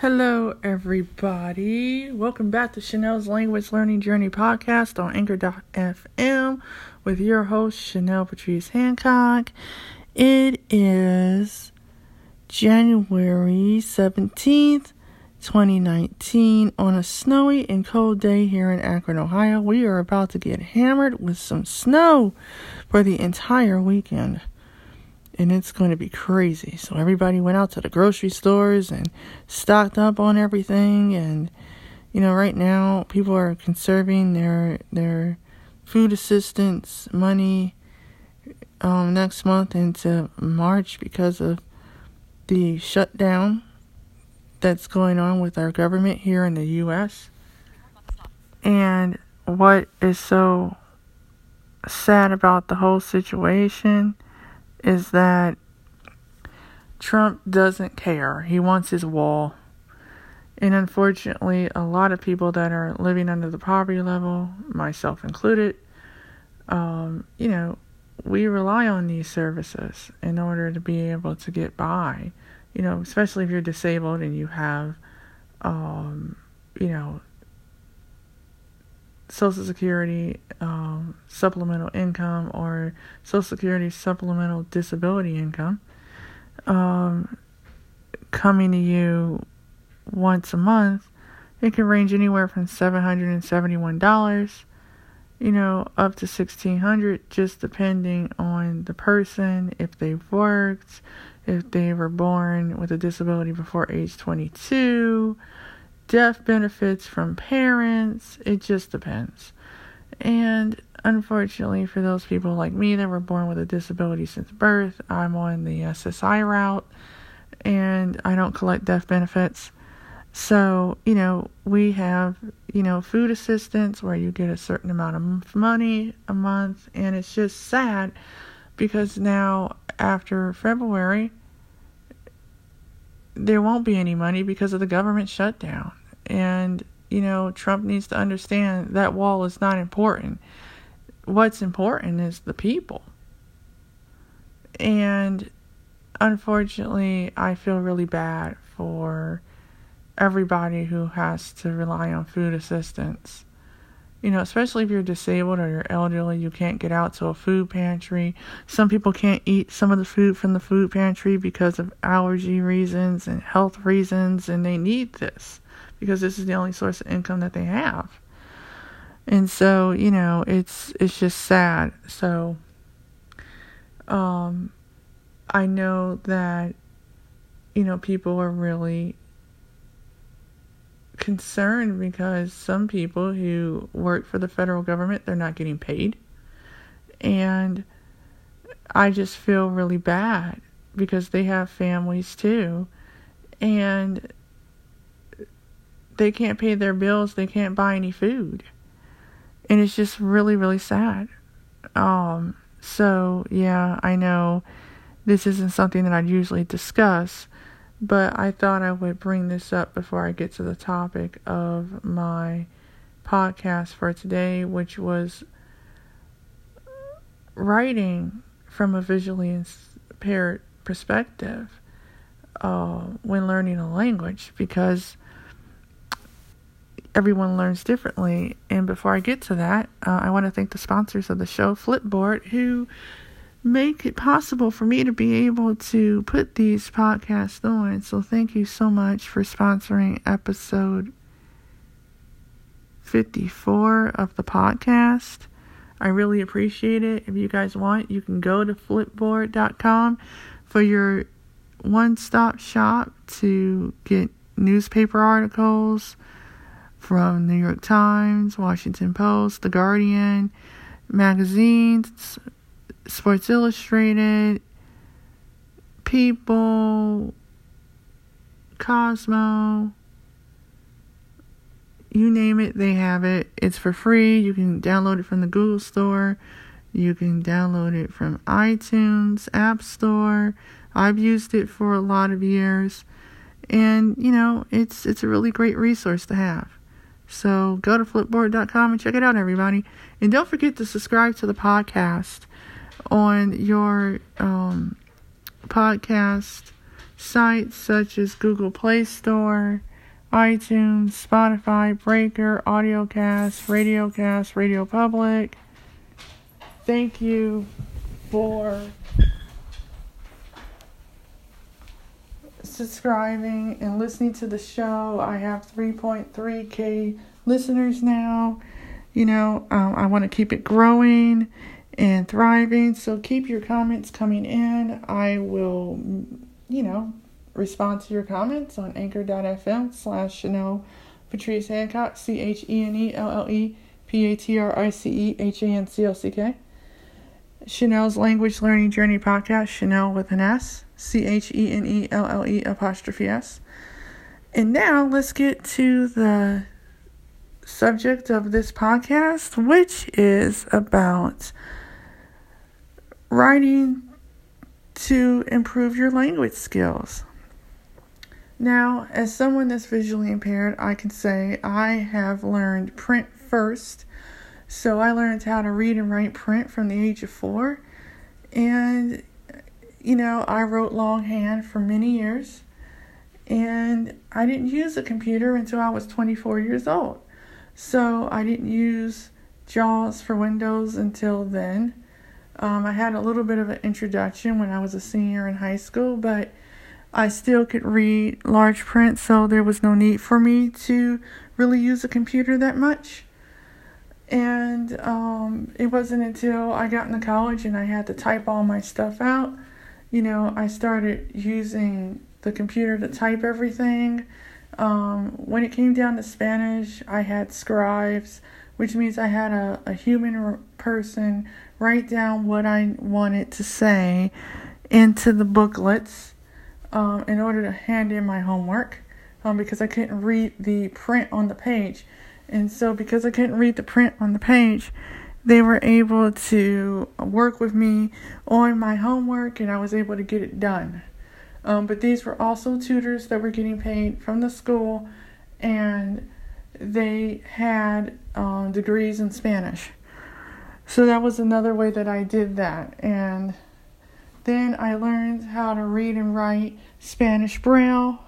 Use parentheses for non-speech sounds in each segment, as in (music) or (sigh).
Hello, everybody. Welcome back to Chenelle's Language Learning Journey podcast on Anchor.fm with your host, Chenelle Patrice Hancock. It is January 17th, 2019, on a snowy and cold day here in Akron, Ohio. We are about to get hammered with some snow for the entire weekend and it's going to be crazy. So everybody went out to the grocery stores and stocked up on everything and you know right now people are conserving their their food assistance money um, next month into March because of the shutdown that's going on with our government here in the US. And what is so sad about the whole situation is that Trump doesn't care. He wants his wall. And unfortunately, a lot of people that are living under the poverty level, myself included, um, you know, we rely on these services in order to be able to get by. You know, especially if you're disabled and you have, um, you know, Social Security um, supplemental income or Social Security supplemental disability income um, coming to you once a month. It can range anywhere from $771, you know, up to 1600 just depending on the person, if they've worked, if they were born with a disability before age 22 death benefits from parents. It just depends. And unfortunately, for those people like me that were born with a disability since birth, I'm on the SSI route and I don't collect death benefits. So, you know, we have, you know, food assistance where you get a certain amount of money a month. And it's just sad because now, after February, there won't be any money because of the government shutdown. And, you know, Trump needs to understand that wall is not important. What's important is the people. And unfortunately, I feel really bad for everybody who has to rely on food assistance. You know, especially if you're disabled or you're elderly, you can't get out to a food pantry. Some people can't eat some of the food from the food pantry because of allergy reasons and health reasons, and they need this because this is the only source of income that they have. And so, you know, it's it's just sad. So um I know that you know people are really concerned because some people who work for the federal government they're not getting paid. And i just feel really bad because they have families too. And they can't pay their bills. They can't buy any food. And it's just really really sad. Um so yeah i know this isn't something that i'd usually discuss but I thought I would bring this up before I get to the topic of my podcast for today, which was writing from a visually impaired perspective uh, when learning a language because everyone learns differently. And before I get to that, uh, I want to thank the sponsors of the show, Flipboard, who make it possible for me to be able to put these podcasts on. So thank you so much for sponsoring episode 54 of the podcast. I really appreciate it. If you guys want, you can go to flipboard.com for your one stop shop to get newspaper articles from New York Times, Washington Post, The Guardian, magazines, Sports Illustrated, People, Cosmo, you name it, they have it. It's for free. You can download it from the Google Store. You can download it from iTunes, App Store. I've used it for a lot of years. And, you know, it's it's a really great resource to have. So go to flipboard.com and check it out, everybody. And don't forget to subscribe to the podcast on your um, podcast sites such as Google Play Store, iTunes, Spotify, Breaker, AudioCast, RadioCast, Radio Public. Thank you for subscribing and listening to the show. I have 3.3k listeners now. You know, um, I want to keep it growing and thriving. So keep your comments coming in. I will, you know, respond to your comments on anchor.fm slash Chenelle Patrice Hancock, C H E N E L L E P A T R I C E H A N C O C K. Chenelle's Language Learning Journey podcast, Chenelle with an S, C H E N E L L E apostrophe S. And now let's get to the subject of this podcast, which is about writing to improve your language skills. Now, as someone that's visually impaired, I can say I have learned print first. So I learned how to read and write print from the age of four. And, you know, I wrote longhand for many years. And I didn't use a computer until I was 24 years old. So I didn't use JAWS for Windows until then. Um, I had a little bit of an introduction when I was a senior in high school, but I still could read large print, so there was no need for me to really use a computer that much. And um, it wasn't until I got into college and I had to type all my stuff out, you know, I started using the computer to type everything. Um, when it came down to Spanish, I had scribes, which means I had a, a human person write down what I wanted to say into the booklets um, in order to hand in my homework um, because I couldn't read the print on the page. And so, because I couldn't read the print on the page, they were able to work with me on my homework and I was able to get it done. Um, but these were also tutors that were getting paid from the school and they had um, degrees in Spanish. So that was another way that I did that. And then I learned how to read and write Spanish Braille.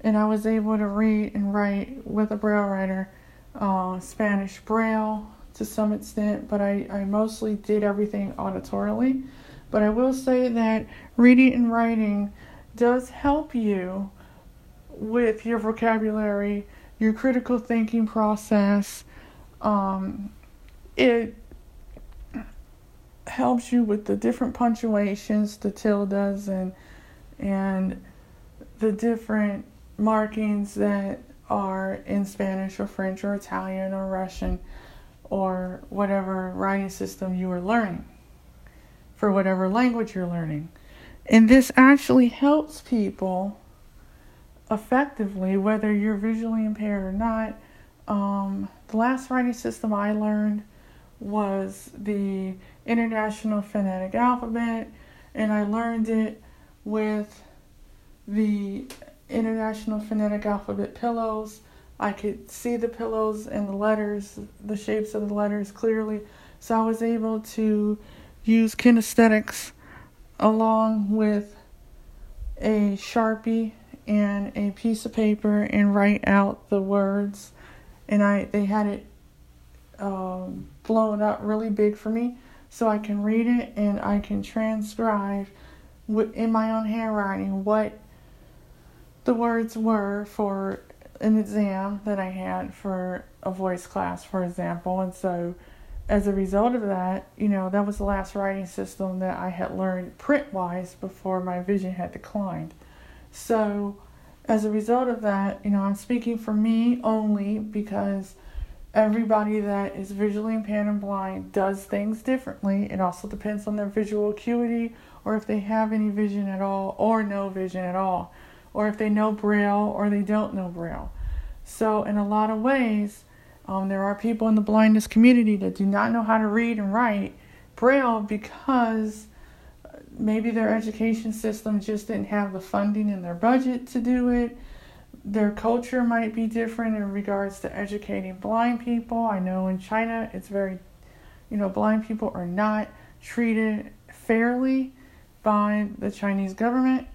And I was able to read and write with a Braille writer uh, Spanish Braille to some extent, but I, I mostly did everything auditorily. But I will say that reading and writing does help you with your vocabulary, your critical thinking process. Um, it helps you with the different punctuations, the tildes, and and the different markings that are in Spanish or French or Italian or Russian or whatever writing system you are learning for whatever language you're learning. And this actually helps people effectively, whether you're visually impaired or not. Um, the last writing system I learned was the International Phonetic Alphabet, and I learned it with the International Phonetic Alphabet pillows. I could see the pillows and the letters, the shapes of the letters clearly, so I was able to use kinesthetics along with a sharpie and a piece of paper and write out the words and i they had it um, blown up really big for me so i can read it and i can transcribe in my own handwriting what the words were for an exam that i had for a voice class for example and so as a result of that, you know, that was the last writing system that I had learned print wise before my vision had declined. So, as a result of that, you know, I'm speaking for me only because everybody that is visually impaired and blind does things differently. It also depends on their visual acuity or if they have any vision at all or no vision at all, or if they know Braille or they don't know Braille. So, in a lot of ways, um, there are people in the blindness community that do not know how to read and write Braille because maybe their education system just didn't have the funding in their budget to do it. Their culture might be different in regards to educating blind people. I know in China it's very, you know, blind people are not treated fairly by the Chinese government.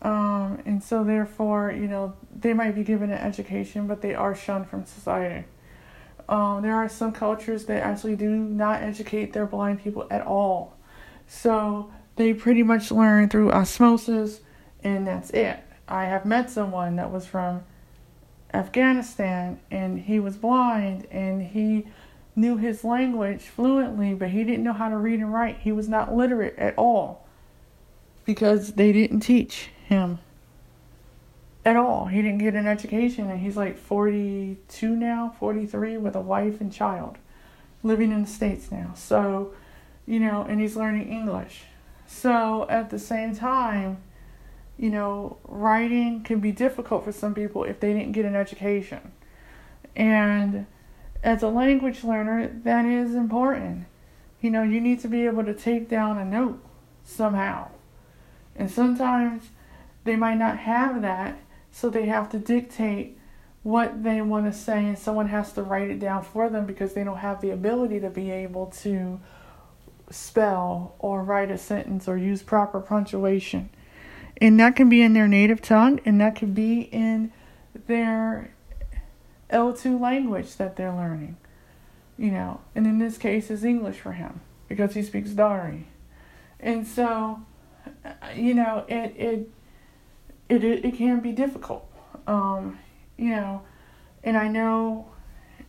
Um, and so, therefore, you know, they might be given an education, but they are shunned from society. Um, there are some cultures that actually do not educate their blind people at all. So they pretty much learn through osmosis, and that's it. I have met someone that was from Afghanistan, and he was blind, and he knew his language fluently, but he didn't know how to read and write. He was not literate at all because they didn't teach him at all. He didn't get an education, and he's like 42 now, 43, with a wife and child, living in the States now. So, you know, and he's learning English. So, at the same time, you know, writing can be difficult for some people if they didn't get an education. And as a language learner, that is important. You know, you need to be able to take down a note somehow. And sometimes they might not have that, so they have to dictate what they want to say, and someone has to write it down for them because they don't have the ability to be able to spell or write a sentence or use proper punctuation. And that can be in their native tongue, and that could be in their L2 language that they're learning. You know, and in this case, is English for him because he speaks Dari. And so, you know, it, it it it, it can be difficult. Um, you know, and I know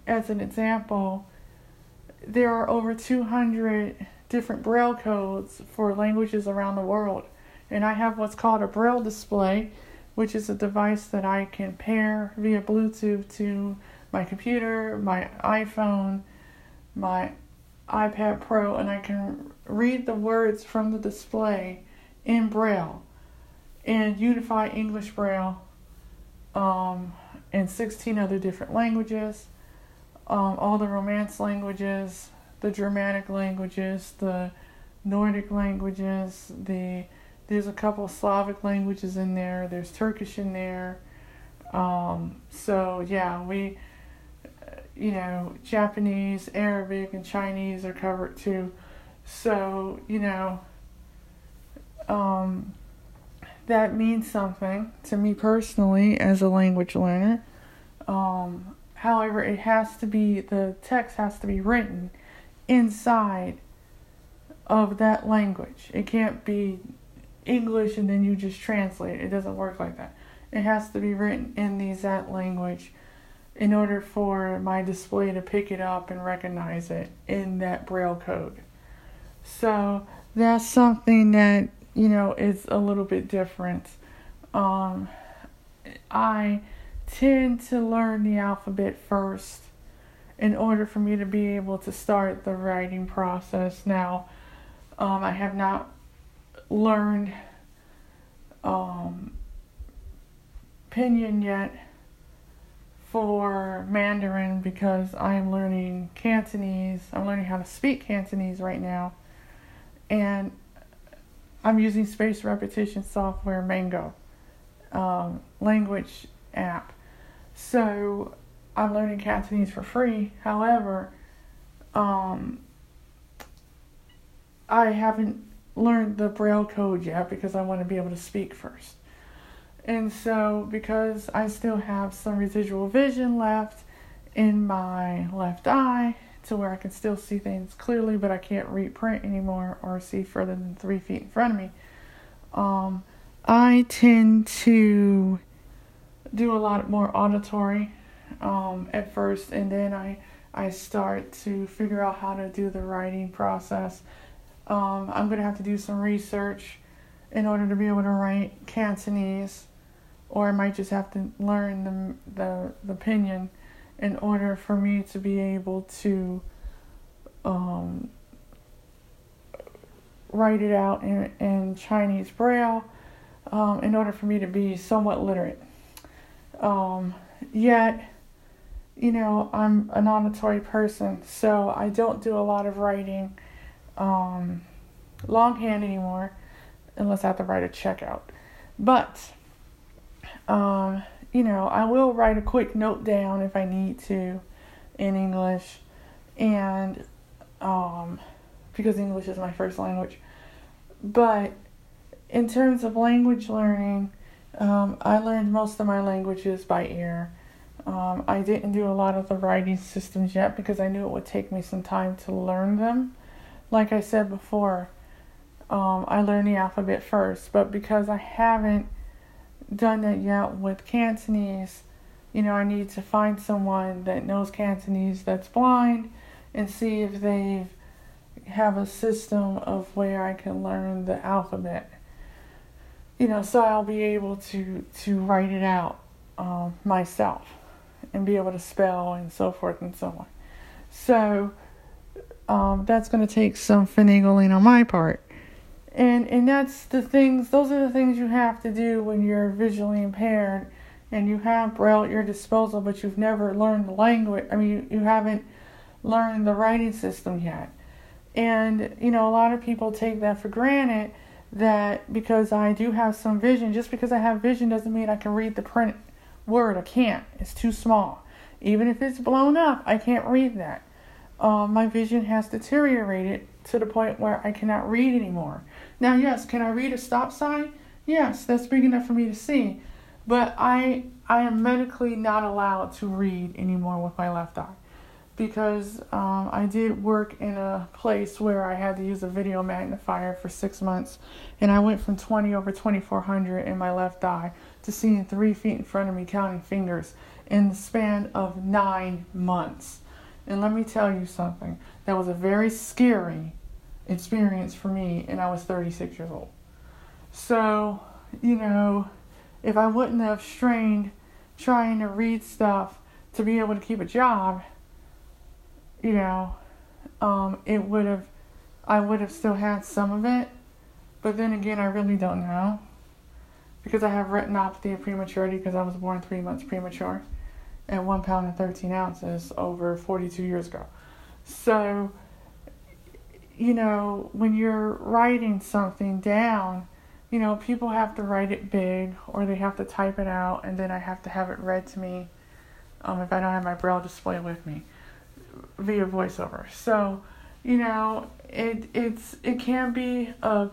as an example, there are over 200 different braille codes for languages around the world. And I have what's called a braille display, which is a device that I can pair via Bluetooth to my computer, my iPhone, my iPad Pro, and I can read the words from the display in braille and Unify English Braille um, and 16 other different languages, um, all the Romance languages, the Germanic languages, the Nordic languages, the there's a couple Slavic languages in there. There's Turkish in there. Um, so yeah, we, you know, Japanese, Arabic, and Chinese are covered too. So you know, um, that means something to me personally as a language learner. Um, however, it has to be, the text has to be written inside of that language. It can't be English and then you just translate it. Doesn't work like that. It has to be written in the exact language in order for my display to pick it up and recognize it in that braille code. So that's something that you know, is a little bit different. Um, I tend to learn the alphabet first in order for me to be able to start the writing process. Now, um, I have not learned um, Pinyin yet for Mandarin because I am learning Cantonese. I'm learning how to speak Cantonese right now. And I'm using space repetition software Mango um, language app. So I'm learning Cantonese for free. However, um, I haven't learned the Braille code yet because I want to be able to speak first. And so, because I still have some residual vision left in my left eye, to where I can still see things clearly, but I can't read print anymore or see further than three feet in front of me. Um, I tend to do a lot more auditory um, at first, and then I I start to figure out how to do the writing process. Um, I'm gonna have to do some research in order to be able to write Cantonese, or I might just have to learn the the the pinyin in order for me to be able to um, write it out in, in Chinese Braille um, in order for me to be somewhat literate. Um, yet, you know, I'm an auditory person, so I don't do a lot of writing um, longhand anymore unless I have to write a check out. But, um, you know, I will write a quick note down if I need to in English, and um, because English is my first language. But in terms of language learning, Um, I learned most of my languages by ear. Um, I didn't do a lot of the writing systems yet because I knew it would take me some time to learn them. Like I said before, um, I learned the alphabet first, but because I haven't done that yet with Cantonese, you know, I need to find someone that knows Cantonese that's blind and see if they have a system of where I can learn the alphabet. You know, so I'll be able to to write it out um, myself and be able to spell and so forth and so on. So um, that's going to take some finagling on my part. And and that's the things those are the things you have to do when you're visually impaired and you have braille at your disposal but you've never learned the language I mean you, you haven't learned the writing system yet. And you know a lot of people take that for granted that because I do have some vision just because I have vision doesn't mean I can read the print word. I can't. It's too small. Even if it's blown up, I can't read that. Um, my vision has deteriorated to the point where I cannot read anymore. Now, yes, can I read a stop sign? Yes, that's big enough for me to see. But I I am medically not allowed to read anymore with my left eye because um, I did work in a place where I had to use a video magnifier for six months, and I went from 20 over 2400 in my left eye to seeing three feet in front of me counting fingers in the span of nine months. And let me tell you something that was a very scary experience for me, and I was 36 years old. So, you know, if I wouldn't have strained trying to read stuff to be able to keep a job, you know, um, it would have, I would have still had some of it. But then again, I really don't know because I have retinopathy of prematurity because I was born three months premature at one pound and 13 ounces over 42 years ago. So, you know, when you're writing something down, you know, people have to write it big or they have to type it out and then I have to have it read to me um, if I don't have my braille display with me via voiceover. So, you know, it it's it can be a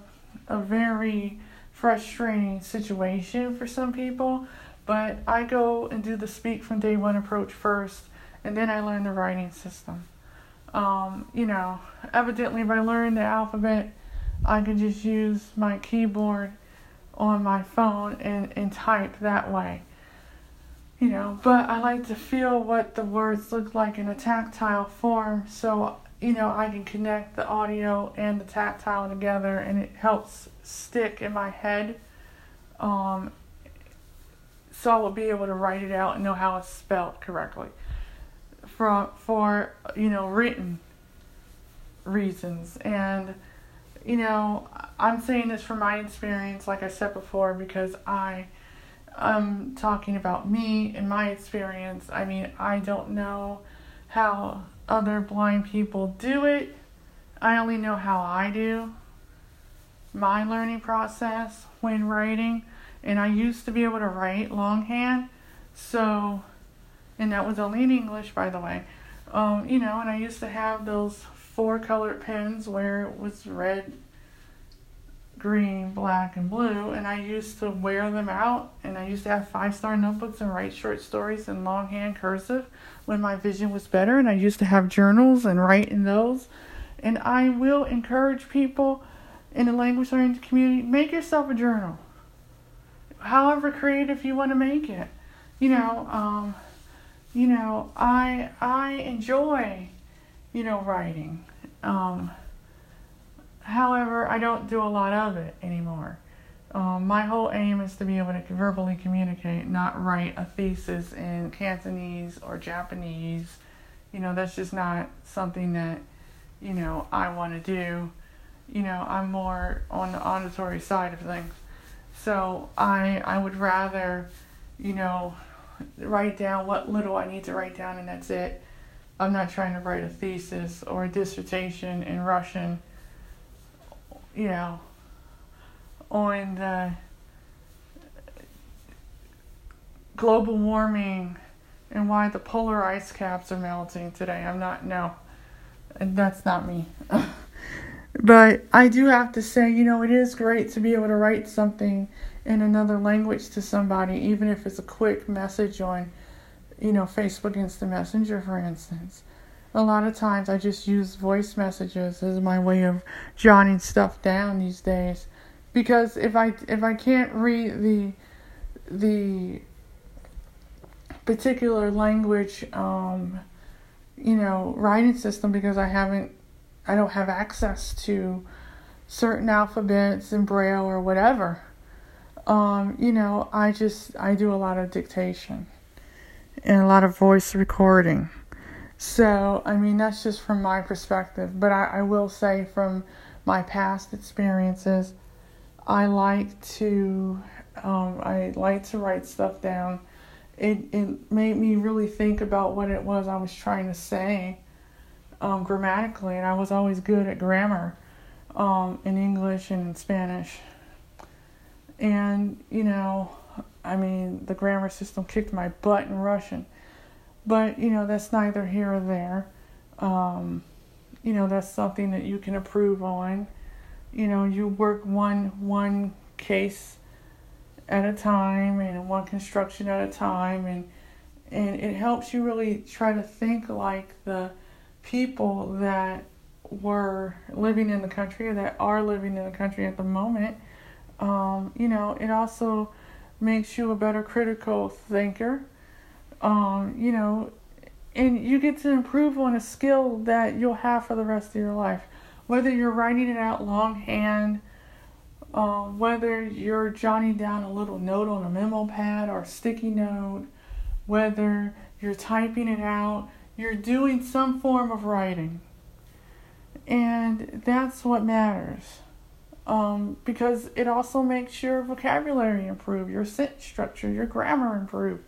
a very frustrating situation for some people, but I go and do the speak from day one approach first, and then I learn the writing system. Um, you know, evidently by learning the alphabet, I can just use my keyboard on my phone and, and type that way. You know, but I like to feel what the words look like in a tactile form so you know, I can connect the audio and the tactile together and it helps stick in my head. Um, so I will be able to write it out and know how it's spelled correctly. For, for you know, written reasons. And, you know, I'm saying this from my experience, like I said before, because I am talking about me and my experience. I mean, I don't know how other blind people do it. I only know how I do my learning process when writing. And I used to be able to write longhand. So, and that was only in English, by the way. Um, you know, and I used to have those four colored pens where it was red, green, black, and blue. And I used to wear them out. And I used to have five star notebooks and write short stories in longhand cursive when my vision was better. And I used to have journals and write in those. And I will encourage people in the language learning community make yourself a journal. However creative you want to make it. You know, um, you know, I I enjoy, you know, writing. Um, However, I don't do a lot of it anymore. Um, my whole aim is to be able to verbally communicate, not write a thesis in Cantonese or Japanese. You know, that's just not something that, you know, I want to do. You know, I'm more on the auditory side of things. So I I would rather, you know, write down what little I need to write down and that's it. I'm not trying to write a thesis or a dissertation in Russian you know, on the global warming and why the polar ice caps are melting today. I'm not, no, that's not me. (laughs) But I do have to say, you know, it is great to be able to write something in another language to somebody, even if it's a quick message on, you know, Facebook Instant Messenger, for instance. A lot of times I just use voice messages as my way of jotting stuff down these days. Because if I if I can't read the the particular language um, you know, writing system because I haven't I don't have access to certain alphabets and braille or whatever. Um, you know, I just I do a lot of dictation and a lot of voice recording. So, I mean, that's just from my perspective. But I, I will say, from my past experiences, I like to um, I like to write stuff down. It it made me really think about what it was I was trying to say um, grammatically, and I was always good at grammar um, in English and in Spanish. And, you know, I mean, the grammar system kicked my butt in Russian. But, you know, that's neither here or there. Um, you know, that's something that you can improve on. You know, you work one one case at a time and one construction at a time and and it helps you really try to think like the people that were living in the country or that are living in the country at the moment. Um, you know, it also makes you a better critical thinker. Um, you know, and you get to improve on a skill that you'll have for the rest of your life. Whether you're writing it out longhand, um, whether you're jotting down a little note on a memo pad or a sticky note, whether you're typing it out, you're doing some form of writing. And that's what matters. Um, because it also makes your vocabulary improve, your sentence structure, your grammar improve,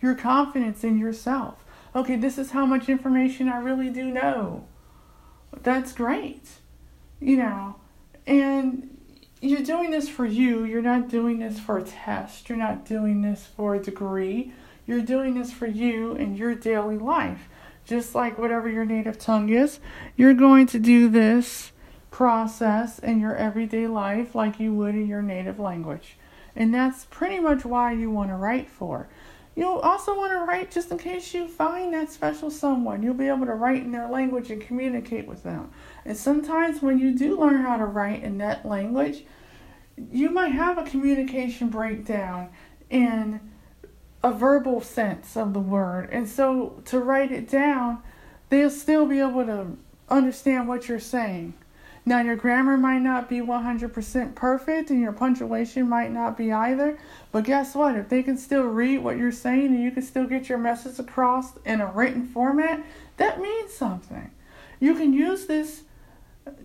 your confidence in yourself. Okay, this is how much information I really do know. That's great. You know, and you're doing this for you. You're not doing this for a test. You're not doing this for a degree. You're doing this for you and your daily life just like whatever your native tongue is, you're going to do this process in your everyday life like you would in your native language. And that's pretty much why you want to write for. You'll also want to write just in case you find that special someone. You'll be able to write in their language and communicate with them. And sometimes when you do learn how to write in that language, you might have a communication breakdown in a verbal sense of the word. And so to write it down, they'll still be able to understand what you're saying. Now, your grammar might not be 100% perfect and your punctuation might not be either, but guess what? If they can still read what you're saying and you can still get your message across in a written format, that means something. You can use this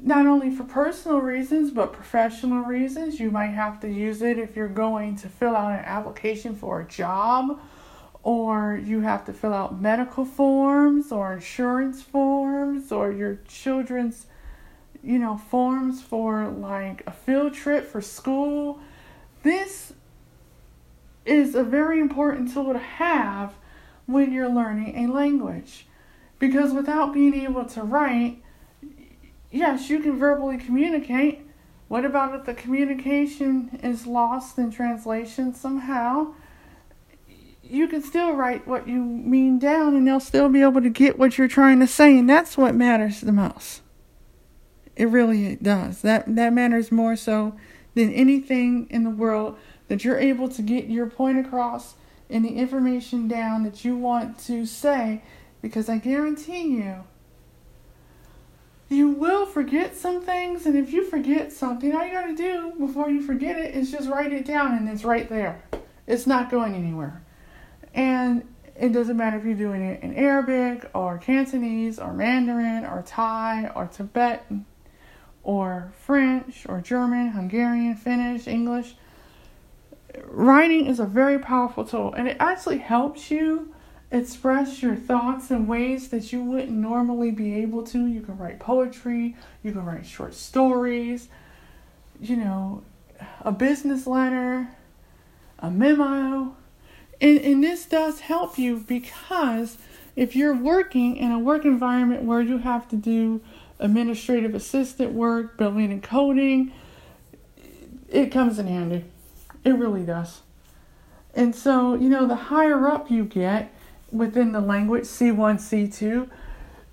not only for personal reasons but professional reasons. You might have to use it if you're going to fill out an application for a job, or you have to fill out medical forms or insurance forms or your children's you know forms for like a field trip for school. This is a very important tool to have when you're learning a language because without being able to write yes, you can verbally communicate. What about if the communication is lost in translation somehow? You can still write what you mean down and they'll still be able to get what you're trying to say, and that's what matters the most. It really does. That that matters more so than anything in the world that you're able to get your point across and the information down that you want to say because I guarantee you you will forget some things, and if you forget something, all you gotta do before you forget it is just write it down, and it's right there. It's not going anywhere. And it doesn't matter if you're doing it in Arabic or Cantonese or Mandarin or Thai or Tibetan or French or German, Hungarian, Finnish, English. Writing is a very powerful tool and it actually helps you express your thoughts in ways that you wouldn't normally be able to. You can write poetry, you can write short stories, you know, a business letter, a memo. And, and this does help you because if you're working in a work environment where you have to do administrative assistant work, billing and coding, it comes in handy. It really does. And so, you know, the higher up you get within the language, C1, C2,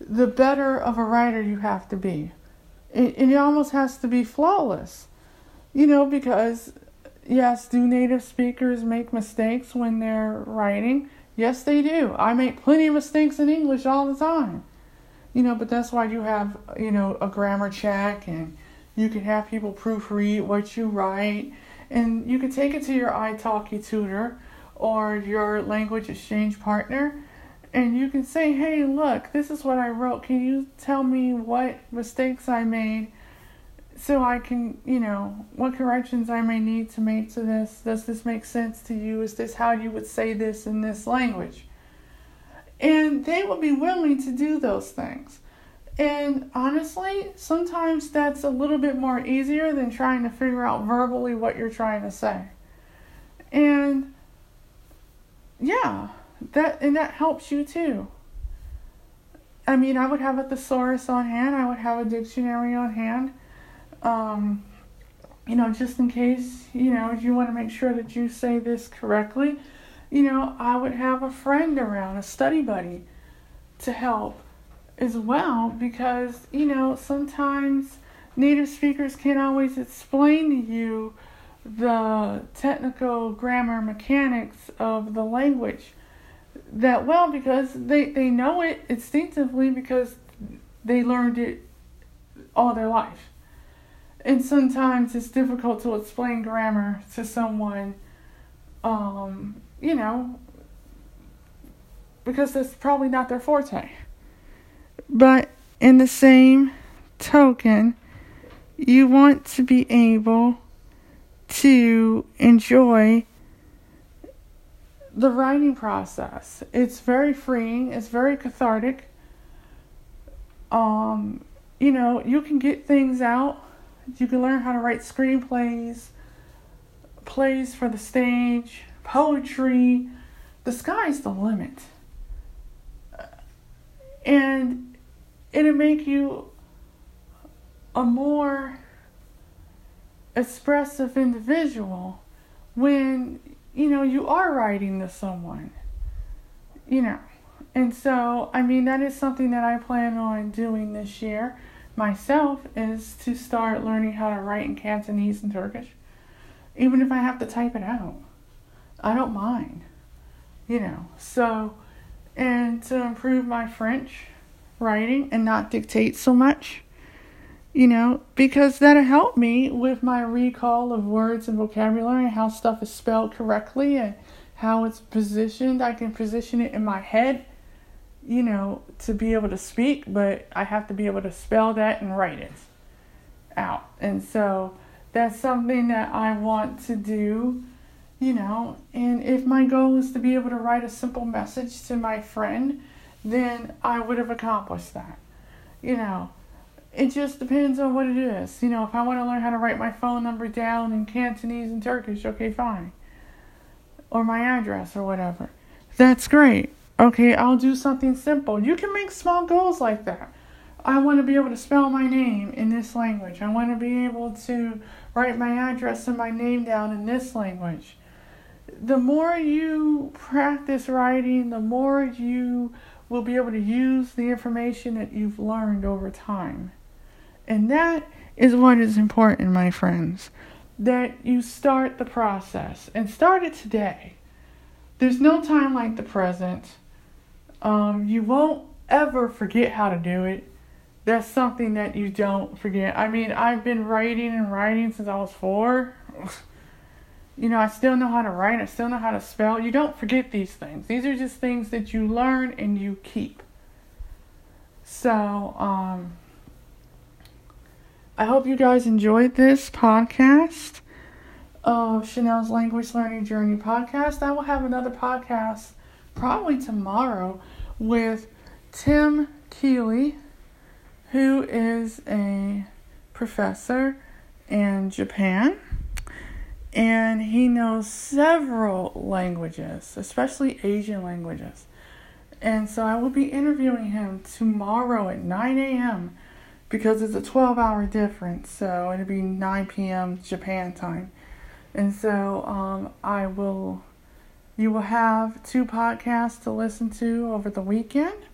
the better of a writer you have to be. It, it almost has to be flawless, you know, because yes, do native speakers make mistakes when they're writing? Yes, they do. I make plenty of mistakes in English all the time. You know, but that's why you have, you know, a grammar check and you can have people proofread what you write and you can take it to your italki tutor or your language exchange partner and you can say, "Hey, look, this is what I wrote. Can you tell me what mistakes I made?" so I can, you know, what corrections I may need to make to this. Does this make sense to you? Is this how you would say this in this language? And they will be willing to do those things. And honestly, sometimes that's a little bit more easier than trying to figure out verbally what you're trying to say. And yeah, that and that helps you too. I mean, I would have a thesaurus on hand, I would have a dictionary on hand um, you know, just in case, you know, you want to make sure that you say this correctly, you know, I would have a friend around, a study buddy to help as well because, you know, sometimes native speakers can't always explain to you the technical grammar mechanics of the language that well because they, they know it instinctively because they learned it all their life. And sometimes it's difficult to explain grammar to someone, um, you know, because it's probably not their forte. But in the same token, you want to be able to enjoy the writing process. It's very freeing, it's very cathartic. Um, you know, you can get things out you can learn how to write screenplays, plays for the stage, poetry. The sky's the limit. And it'll make you a more expressive individual when you know you are writing to someone you know and so i mean that is something that i plan on doing this year myself is to start learning how to write in Cantonese and Turkish, even if I have to type it out. I don't mind, you know. So, and to improve my French writing and not dictate so much, you know, because that'll help me with my recall of words and vocabulary and how stuff is spelled correctly and how it's positioned. I can position it in my head you know, to be able to speak, but I have to be able to spell that and write it out. And so that's something that I want to do, you know. And if my goal is to be able to write a simple message to my friend, then I would have accomplished that. You know, it just depends on what it is. You know, if I want to learn how to write my phone number down in Cantonese and Turkish, okay, fine. Or my address or whatever. That's great. Okay, I'll do something simple. You can make small goals like that. I want to be able to spell my name in this language. I want to be able to write my address and my name down in this language. The more you practice writing, the more you will be able to use the information that you've learned over time. And that is what is important, my friends. That you start the process and start it today. There's no time like the present um, you won't ever forget how to do it. That's something that you don't forget. I mean, I've been writing and writing since I was four. (sighs) you know, I still know how to write, I still know how to spell. You don't forget these things. These are just things that you learn and you keep. So, um, I hope you guys enjoyed this podcast of Chenelle's Language Learning Journey podcast. I will have another podcast probably tomorrow with Tim Keeley, who is a professor in Japan. And he knows several languages, especially Asian languages. And so I will be interviewing him tomorrow at 9 a.m. because it's a 12 hour difference. So it'll be 9 p.m. Japan time. And so um, I will, you will have two podcasts to listen to over the weekend.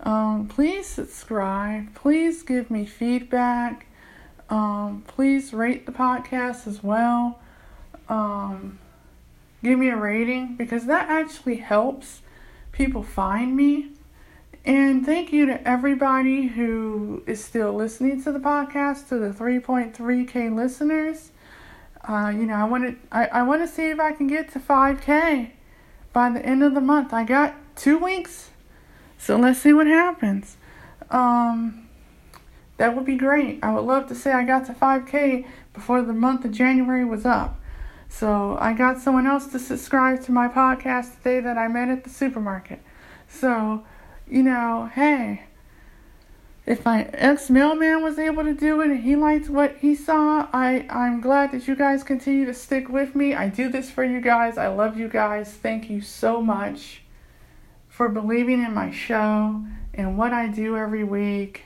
Um, please subscribe. Please give me feedback. Um, please rate the podcast as well. Um, give me a rating because that actually helps people find me. And thank you to everybody who is still listening to the podcast, to the 3.3k listeners. Uh, you know, I want to I, I want to see if I can get to 5k by the end of the month. I got two weeks, so let's see what happens. Um, that would be great. I would love to say I got to 5k before the month of January was up. So I got someone else to subscribe to my podcast today that I met at the supermarket. So you know, hey, if my ex mailman was able to do it and he liked what he saw, I, I'm glad that you guys continue to stick with me. I do this for you guys. I love you guys. Thank you so much for believing in my show and what I do every week.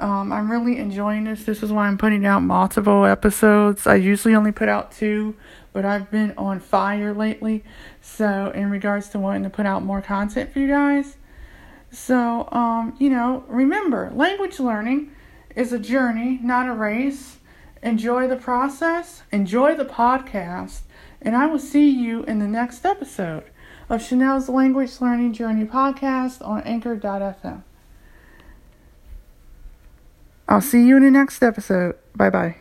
Um, I'm really enjoying this. This is why I'm putting out multiple episodes. I usually only put out two, but I've been on fire lately. So, in regards to wanting to put out more content for you guys, so, um, you know, remember, language learning is a journey, not a race. Enjoy the process, enjoy the podcast, and I will see you in the next episode of Chenelle's Language Learning Journey podcast on anchor.fm. I'll see you in the next episode. Bye bye.